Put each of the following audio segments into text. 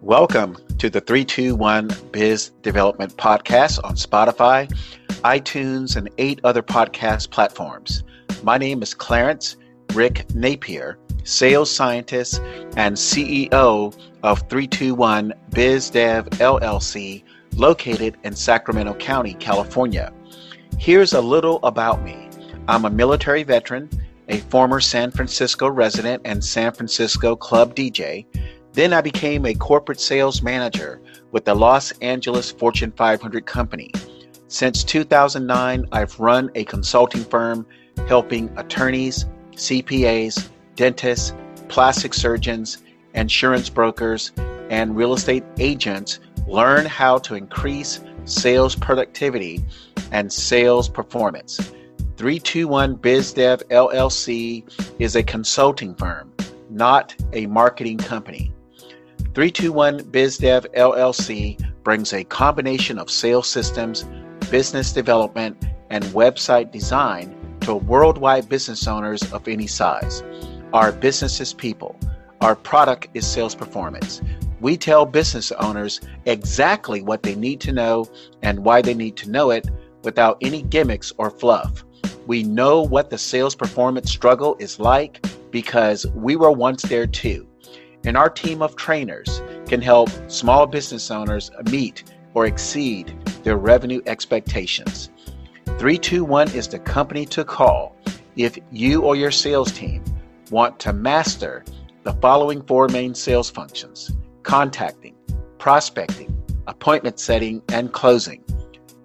Welcome to the 321 Biz Development Podcast on Spotify, iTunes, and eight other podcast platforms. My name is Clarence Rick Napier, sales scientist and CEO of 321 BizDev LLC, located in Sacramento County, California. Here's a little about me I'm a military veteran, a former San Francisco resident and San Francisco club DJ then I became a corporate sales manager with the Los Angeles Fortune 500 company. Since 2009, I've run a consulting firm helping attorneys, CPAs, dentists, plastic surgeons, insurance brokers, and real estate agents learn how to increase sales productivity and sales performance. 321 BizDev LLC is a consulting firm, not a marketing company. 321 BizDev LLC brings a combination of sales systems, business development, and website design to worldwide business owners of any size. Our business is people. Our product is sales performance. We tell business owners exactly what they need to know and why they need to know it without any gimmicks or fluff. We know what the sales performance struggle is like because we were once there too and our team of trainers can help small business owners meet or exceed their revenue expectations. 321 is the company to call if you or your sales team want to master the following four main sales functions contacting, prospecting, appointment setting, and closing.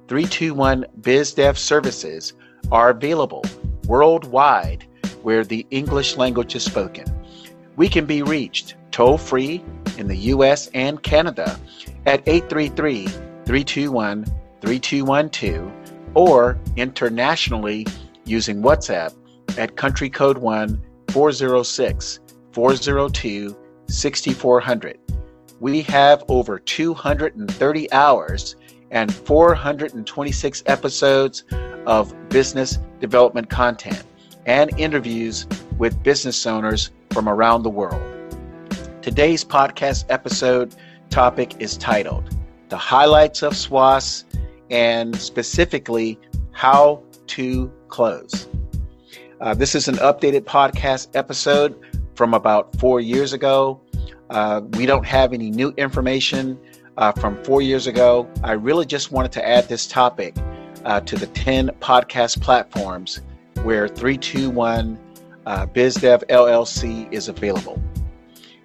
321 BizDev services are available worldwide where the English language is spoken. We can be reached toll free in the US and Canada at 833 321 3212 or internationally using WhatsApp at country code 1 406 402 6400. We have over 230 hours and 426 episodes of business development content and interviews with business owners from around the world. Today's podcast episode topic is titled The Highlights of SWAS and specifically how to close. Uh, this is an updated podcast episode from about four years ago. Uh, we don't have any new information uh, from four years ago. I really just wanted to add this topic uh, to the 10 podcast platforms where 321 uh, BizDev LLC is available.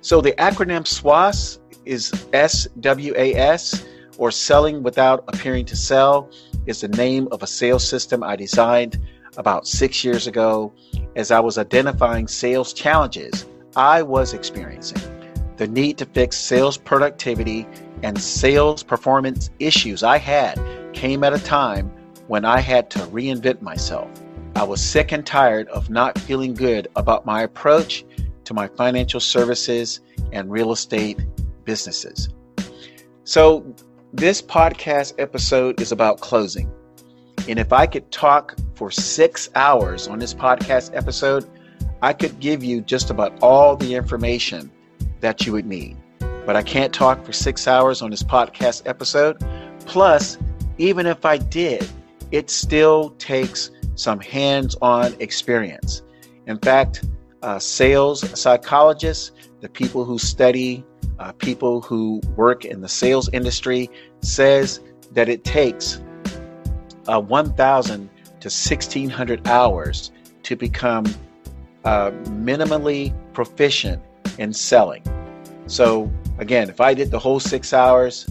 So the acronym SWAS is SWAS, or Selling Without Appearing to Sell, is the name of a sales system I designed about six years ago as I was identifying sales challenges I was experiencing. The need to fix sales productivity and sales performance issues I had came at a time when I had to reinvent myself. I was sick and tired of not feeling good about my approach to my financial services and real estate businesses. So, this podcast episode is about closing. And if I could talk for six hours on this podcast episode, I could give you just about all the information that you would need. But I can't talk for six hours on this podcast episode. Plus, even if I did, it still takes some hands on experience. In fact, uh, sales psychologists, the people who study uh, people who work in the sales industry, says that it takes uh, 1,000 to 1,600 hours to become uh, minimally proficient in selling. So, again, if I did the whole six hours,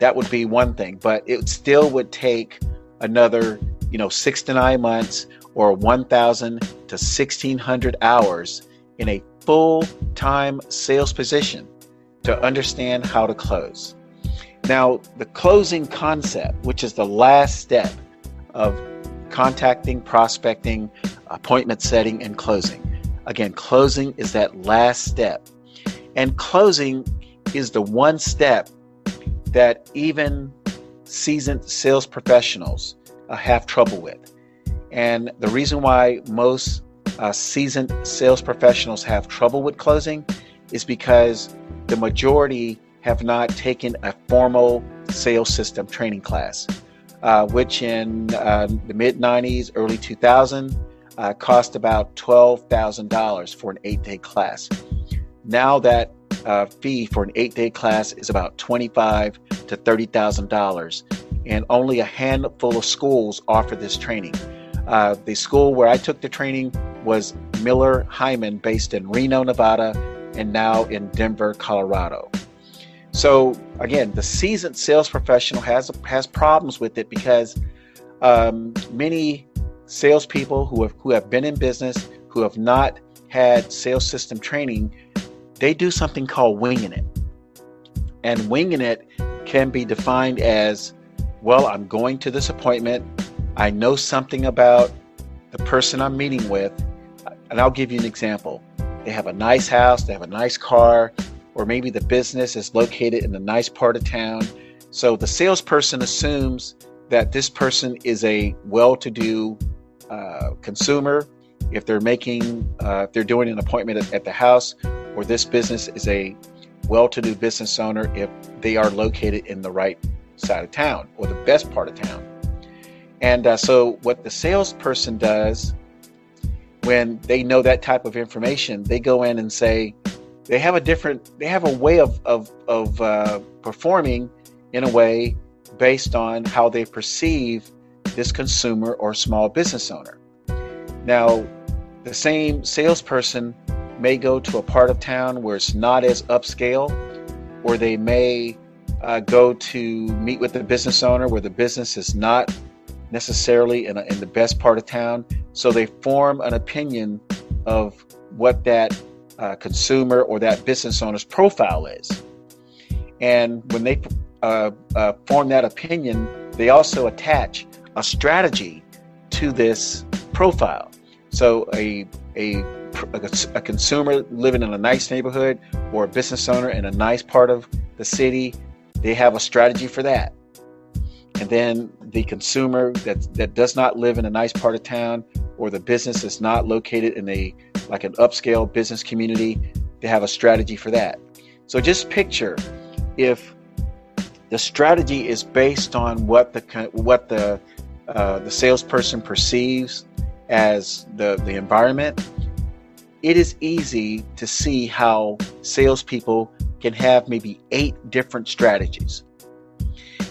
that would be one thing, but it still would take another, you know, six to nine months or 1,000 to 1,600 hours in a full time sales position to understand how to close. Now, the closing concept, which is the last step of contacting, prospecting, appointment setting, and closing. Again, closing is that last step. And closing is the one step that even seasoned sales professionals uh, have trouble with. And the reason why most uh, seasoned sales professionals have trouble with closing is because the majority have not taken a formal sales system training class, uh, which in uh, the mid 90s, early 2000, uh, cost about $12,000 for an eight day class. Now that uh, fee for an eight day class is about 25 to $30,000, and only a handful of schools offer this training. Uh, the school where I took the training was Miller Heiman, based in Reno, Nevada, and now in Denver, Colorado. So again, the seasoned sales professional has has problems with it because um, many salespeople who have who have been in business who have not had sales system training, they do something called winging it, and winging it can be defined as, well, I'm going to this appointment, I know something about the person I'm meeting with, and I'll give you an example. They have a nice house, they have a nice car, or maybe the business is located in a nice part of town. So the salesperson assumes that this person is a well to do uh, consumer. If they're making, uh, if they're doing an appointment at, at the house, or this business is a well to do business owner if they are located in the right side of town or the best part of town. And uh, so, what the salesperson does when they know that type of information, they go in and say, they have a different, they have a way of, of, of uh, performing in a way based on how they perceive this consumer or small business owner. Now, the same salesperson may go to a part of town where it's not as upscale, or they may uh, go to meet with the business owner where the business is not necessarily in, a, in the best part of town. So they form an opinion of what that uh, consumer or that business owner's profile is. And when they uh, uh form that opinion, they also attach a strategy to this profile. So a, a, a consumer living in a nice neighborhood or a business owner in a nice part of the city, they have a strategy for that. And then the consumer that, that does not live in a nice part of town or the business is not located in a like an upscale business community, they have a strategy for that. So just picture if the strategy is based on what the what the uh, the salesperson perceives as the, the environment, it is easy to see how salespeople can have maybe eight different strategies.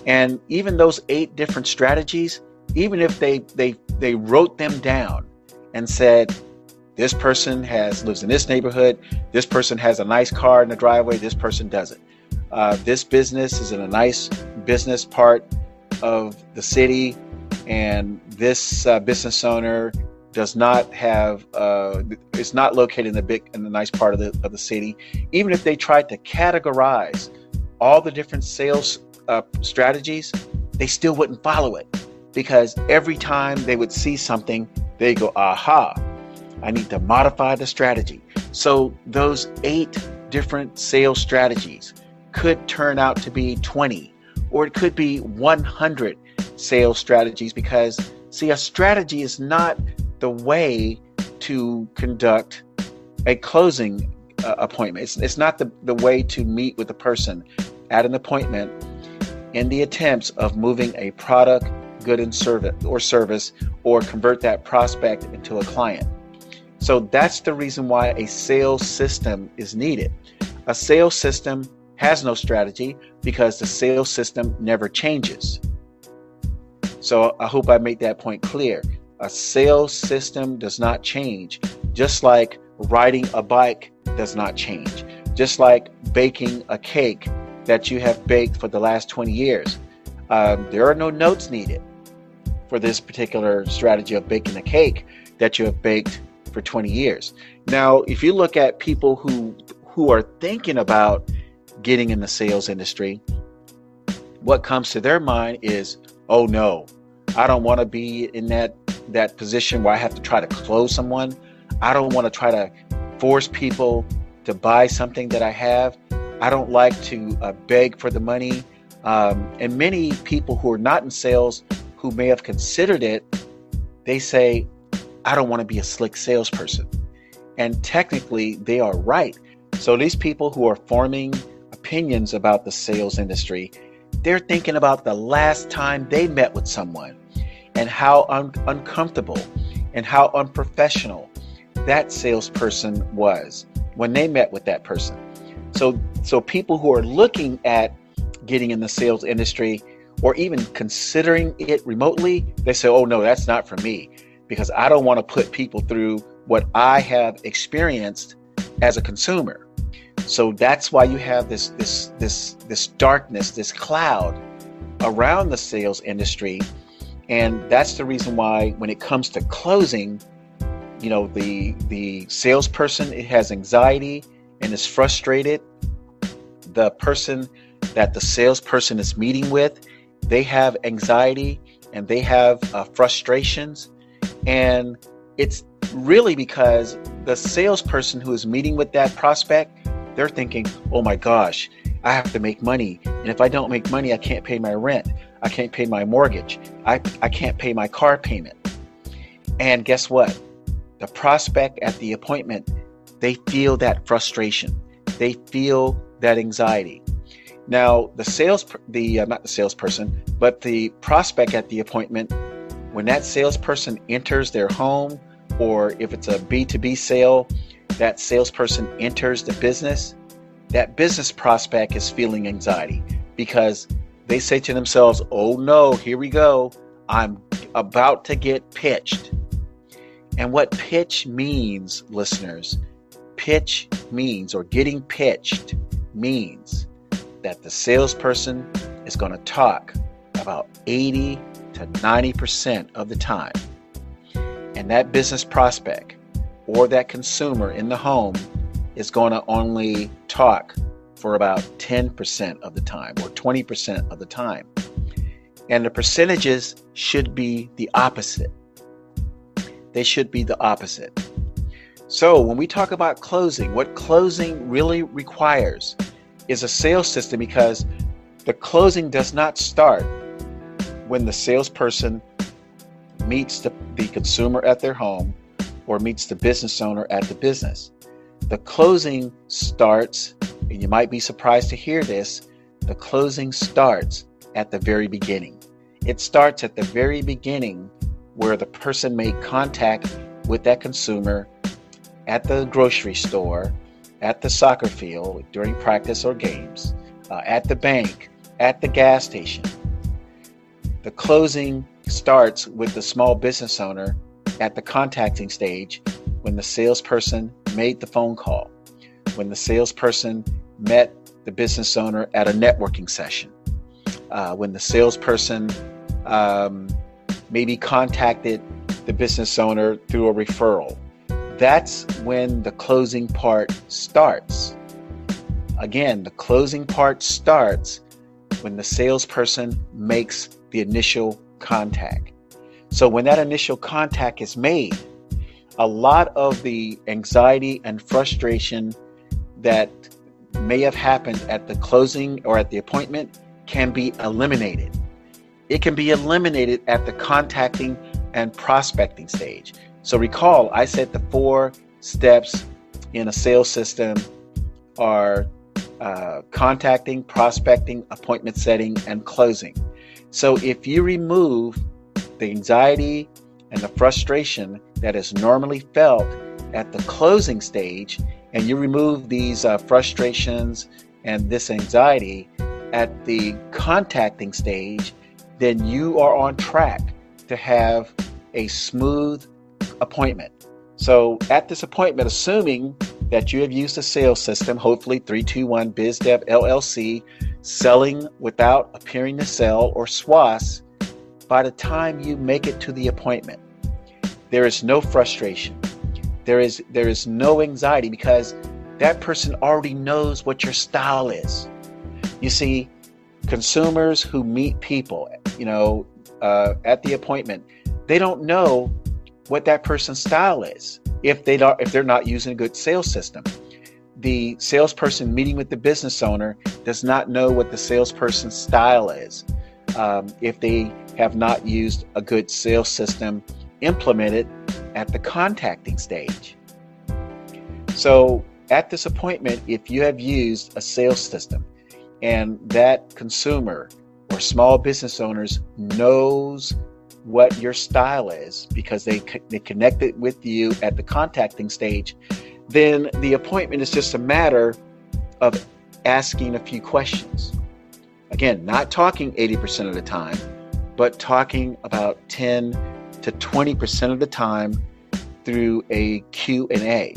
And even those eight different strategies, even if they, they, they wrote them down and said, this person has lives in this neighborhood, this person has a nice car in the driveway, this person doesn't. Uh, this business is in a nice business part of the city and this uh, business owner does not have uh, it's not located in the big in the nice part of the of the city. Even if they tried to categorize all the different sales uh, strategies, they still wouldn't follow it because every time they would see something, they go, "Aha! I need to modify the strategy." So those eight different sales strategies could turn out to be 20 or it could be 100 sales strategies because, see, a strategy is not the way to conduct a closing uh, appointment. It's, it's not the, the way to meet with a person at an appointment in the attempts of moving a product, good, and service or service or convert that prospect into a client. So that's the reason why a sales system is needed. A sales system has no strategy because the sales system never changes. So I hope I made that point clear. A sales system does not change, just like riding a bike does not change, just like baking a cake that you have baked for the last 20 years. Um, there are no notes needed for this particular strategy of baking a cake that you have baked for 20 years. Now, if you look at people who who are thinking about getting in the sales industry, what comes to their mind is, "Oh no, I don't want to be in that that position where I have to try to close someone. I don't want to try to force people to buy something that I have. I don't like to uh, beg for the money. Um, and many people who are not in sales who may have considered it, they say, I don't want to be a slick salesperson. And technically, they are right. So these people who are forming opinions about the sales industry, they're thinking about the last time they met with someone and how un- uncomfortable and how unprofessional that salesperson was when they met with that person. So, so people who are looking at getting in the sales industry or even considering it remotely, they say, "Oh no, that's not for me," because I don't want to put people through what I have experienced as a consumer. So that's why you have this this this this darkness, this cloud around the sales industry, and that's the reason why when it comes to closing, you know, the the salesperson it has anxiety and is frustrated. The person that the salesperson is meeting with, they have anxiety and they have uh, frustrations, and it's really because the salesperson who is meeting with that prospect, they're thinking, oh my gosh, I have to make money. And if I don't make money, I can't pay my rent. I can't pay my mortgage. I, I can't pay my car payment. And guess what? The prospect at the appointment, they feel that frustration. They feel that anxiety. Now, the sales, the uh, not the salesperson, but the prospect at the appointment, when that salesperson enters their home or if it's a B2B sale, that salesperson enters the business, that business prospect is feeling anxiety because they say to themselves, oh no, here we go. I'm about to get pitched. And what pitch means, listeners, pitch means, or getting pitched means that the salesperson is going to talk about 80 to 90% of the time and that business prospect or that consumer in the home is going to only talk for about 10% of the time or 20% of the time. And the percentages should be the opposite. They should be the opposite. So, when we talk about closing, what closing really requires is a sales system because the closing does not start when the salesperson meets the, the consumer at their home or meets the business owner at the business. The closing starts, and you might be surprised to hear this, the closing starts at the very beginning. It starts at the very beginning where the person made contact with that consumer at the grocery store, at the soccer field during practice or games, uh, at the bank, at the gas station. The closing starts with the small business owner at the contacting stage when the salesperson made the phone call, when the salesperson met the business owner at a networking session, uh, when the salesperson um, maybe contacted the business owner through a referral. That's when the closing part starts. Again, the closing part starts when the salesperson makes the initial contact. So when that initial contact is made, a lot of the anxiety and frustration that may have happened at the closing or at the appointment can be eliminated. It can be eliminated at the contacting and prospecting stage. So recall, I said the four steps in a sales system are uh, contacting, prospecting, appointment setting, and closing. So if you remove the anxiety and the frustration that is normally felt at the closing stage, and you remove these uh, frustrations and this anxiety at the contacting stage, then you are on track to have a smooth appointment. So, at this appointment, assuming that you have used a sales system, hopefully 321 BizDev LLC, selling without appearing to sell, or SWAS, by the time you make it to the appointment, there is no frustration. There is there is no anxiety because that person already knows what your style is. You see, consumers who meet people, you know, uh, at the appointment, they don't know what that person's style is if they don't if they're not using a good sales system the salesperson meeting with the business owner does not know what the salesperson's style is um, if they have not used a good sales system implemented at the contacting stage. So, at this appointment, if you have used a sales system, and that consumer or small business owners knows what your style is because they they connect it with you at the contacting stage, then the appointment is just a matter of asking a few questions. Again, not talking 80% of the time, but talking about 10 to 20% of the time through a Q&A.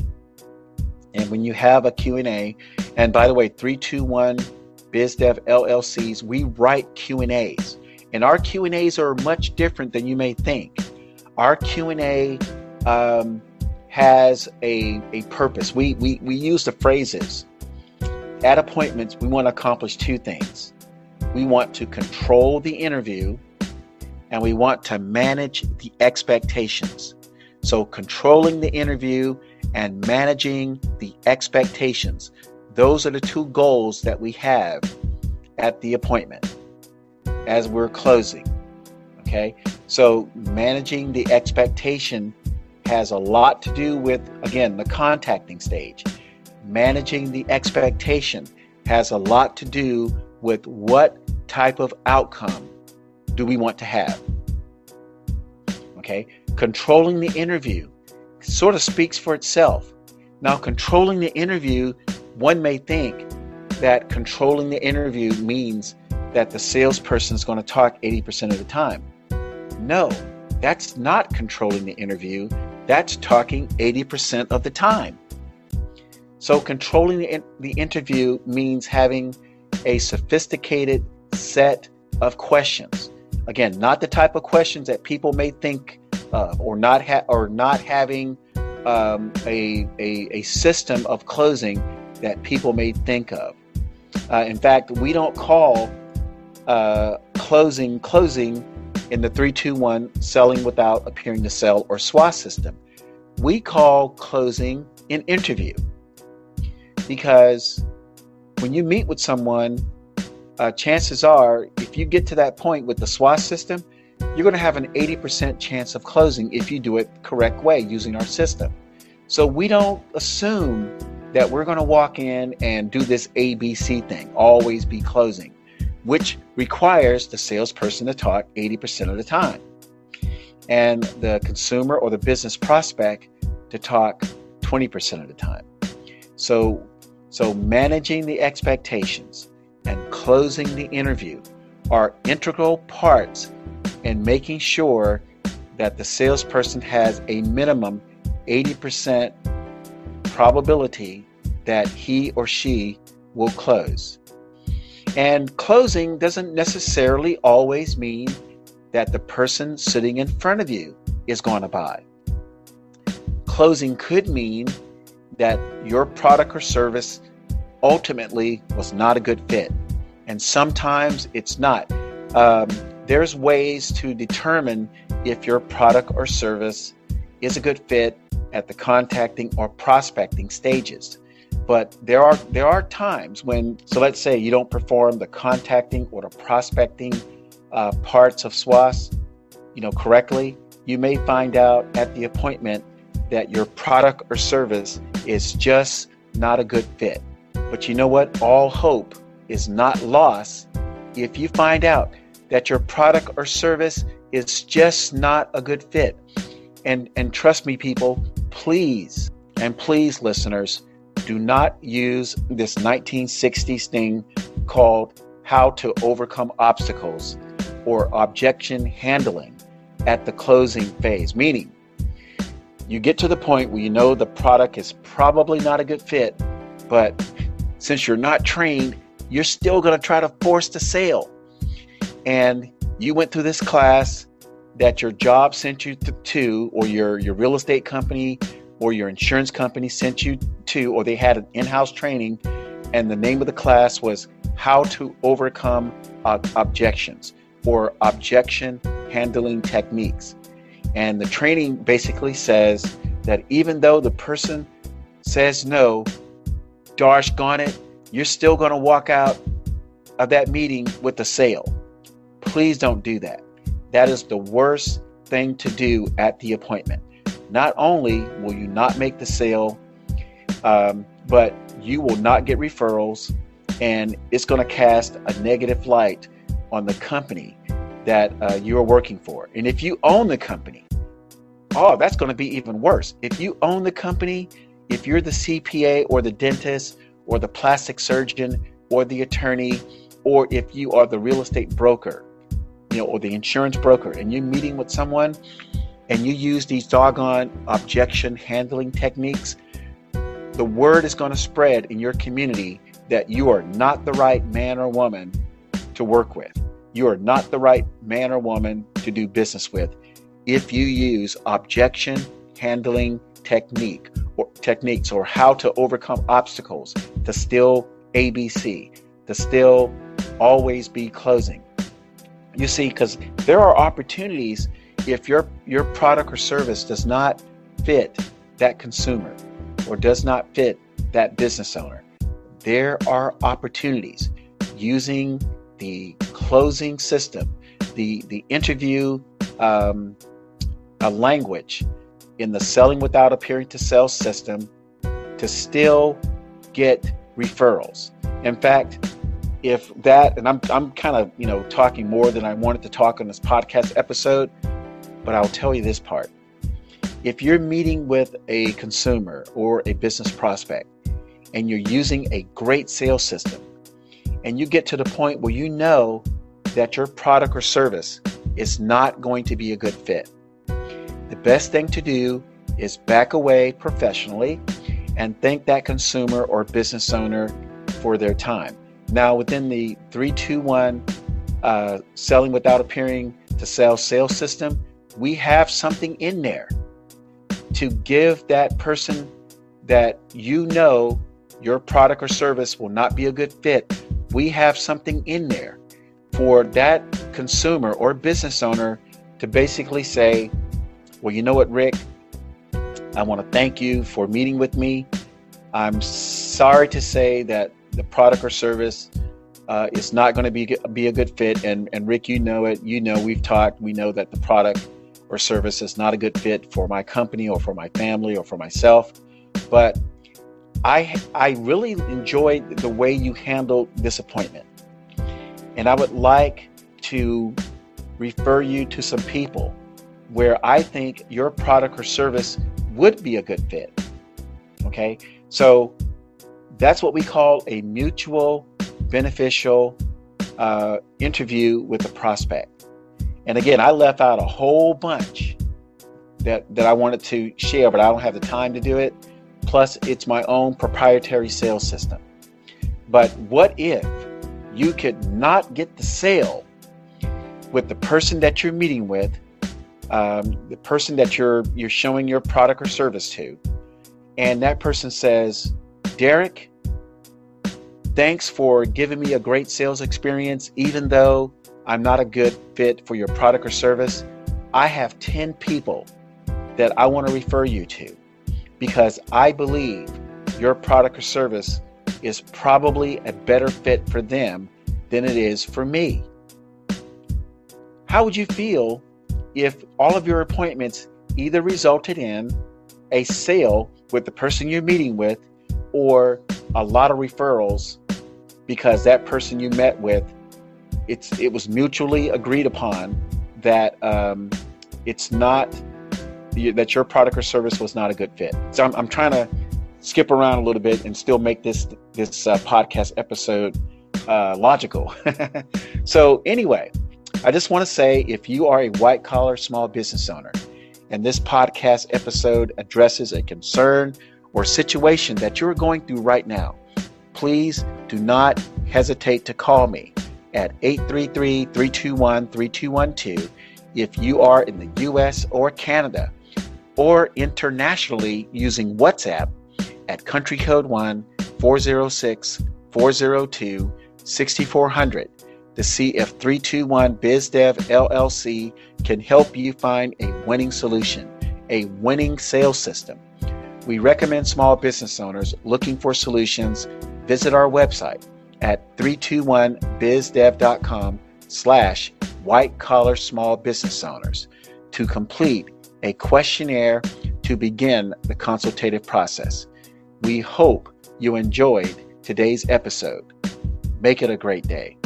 And when you have a Q&A, and by the way, 321 BizDev LLCs, we write Q&As. And our Q&As are much different than you may think. Our Q&A um, has a, a purpose. We, we, we use the phrases. At appointments, we want to accomplish two things. We want to control the interview and we want to manage the expectations. So, controlling the interview and managing the expectations. Those are the two goals that we have at the appointment as we're closing. Okay, so managing the expectation has a lot to do with, again, the contacting stage. Managing the expectation has a lot to do with what type of outcome do we want to have. Okay, controlling the interview sort of speaks for itself. Now, controlling the interview, one may think that controlling the interview means that the salesperson is going to talk 80% of the time. No, that's not controlling the interview. That's talking 80% of the time. So, controlling the, the interview means having a sophisticated set of questions. Again, not the type of questions that people may think of, or not ha- or not having um, a, a, a system of closing that people may think of. Uh, in fact, we don't call uh, closing closing in the 321 selling without appearing to sell or SWA system. We call closing an interview because when you meet with someone, uh, chances are if you get to that point with the SWA system, you're going to have an 80% chance of closing if you do it correct way using our system. So we don't assume that we're going to walk in and do this ABC thing, always be closing, which requires the salesperson to talk 80% of the time and the consumer or the business prospect to talk 20% of the time. So so managing the expectations and closing the interview are integral parts in making sure that the salesperson has a minimum 80% probability that he or she will close. And closing doesn't necessarily always mean that the person sitting in front of you is going to buy. Closing could mean that your product or service ultimately was not a good fit. And sometimes it's not. Um, there's ways to determine if your product or service is a good fit at the contacting or prospecting stages. But there are there are times when so let's say you don't perform the contacting or the prospecting uh, parts of SWAS, you know correctly. You may find out at the appointment that your product or service is just not a good fit. But you know what? All hope is not lost if you find out that your product or service is just not a good fit. And and trust me people, please and please listeners, do not use this 1960s thing called how to overcome obstacles or objection handling at the closing phase, meaning you get to the point where you know the product is probably not a good fit, but since you're not trained, you're still going to try to force the sale. And you went through this class that your job sent you to, or your, your real estate company or your insurance company sent you to, or they had an in house training, and the name of the class was How to Overcome uh, Objections or Objection Handling Techniques. And the training basically says that even though the person says no, darsh gone it, you're still going to walk out of that meeting with a sale. Please don't do that. That is the worst thing to do at the appointment. Not only will you not make the sale, um, but you will not get referrals. and it's going to cast a negative light on the company that uh, you're working for. And if you own the company, oh, that's going to be even worse. If you own the company, if you're the CPA or the dentist or the plastic surgeon or the attorney, or if you are the real estate broker, you know, or the insurance broker, and you're meeting with someone and you use these doggone objection handling techniques, the word is going to spread in your community that you are not the right man or woman to work with. You are not the right man or woman to do business with if you use objection handling technique or techniques or how to overcome obstacles to still ABC, to still always be closing. You see, because there are opportunities if your your product or service does not fit that consumer or does not fit that business owner, there are opportunities using the closing system, the the interview um, a language in the selling without appearing to sell system to still get referrals. In fact, if that, and I'm, I'm kind of, you know, talking more than I wanted to talk on this podcast episode, but I'll tell you this part. If you're meeting with a consumer or a business prospect and you're using a great sales system and you get to the point where you know that your product or service is not going to be a good fit, the best thing to do is back away professionally and thank that consumer or business owner for their time. Now, within the 321 uh, selling without appearing to sell sales system, we have something in there to give that person that you know your product or service will not be a good fit. We have something in there for that consumer or business owner to basically say, Well, you know what, Rick? I want to thank you for meeting with me. I'm sorry to say that the product or service uh, is not going to be be a good fit. And and Rick, you know it. You know we've talked. We know that the product or service is not a good fit for my company or for my family or for myself. But I I really enjoyed the way you handled this appointment, and I would like to refer you to some people where I think your product or service would be a good fit. Okay, so that's what we call a mutual beneficial uh, interview with the prospect. And again, I left out a whole bunch that, that I wanted to share, but I don't have the time to do it. Plus, it's my own proprietary sales system. But what if you could not get the sale with the person that you're meeting with, um, the person that you're you're showing your product or service to, and that person says, "Derek, thanks for giving me a great sales experience, even though I'm not a good fit for your product or service. I have 10 people that I want to refer you to because I believe your product or service is probably a better fit for them than it is for me. How would you feel if all of your appointments either resulted in a sale with the person you're meeting with or a lot of referrals because that person you met with it's it was mutually agreed upon that um, it's not that your product or service was not a good fit. So I'm, I'm trying to skip around a little bit and still make this this uh, podcast episode uh, logical. so anyway, I just want to say if you are a white collar small business owner and this podcast episode addresses a concern or situation that you're going through right now, please do not hesitate to call me at 833 321 3212 if you are in the US or Canada or internationally using WhatsApp at country code 1 406 402 6400 to see if 321 BizDev LLC can help you find a winning solution, a winning sales system. We recommend small business owners looking for solutions visit our website at 321bizdev.com slash white collar small business owners to complete a questionnaire to begin the consultative process. We hope you enjoyed today's episode. Make it a great day.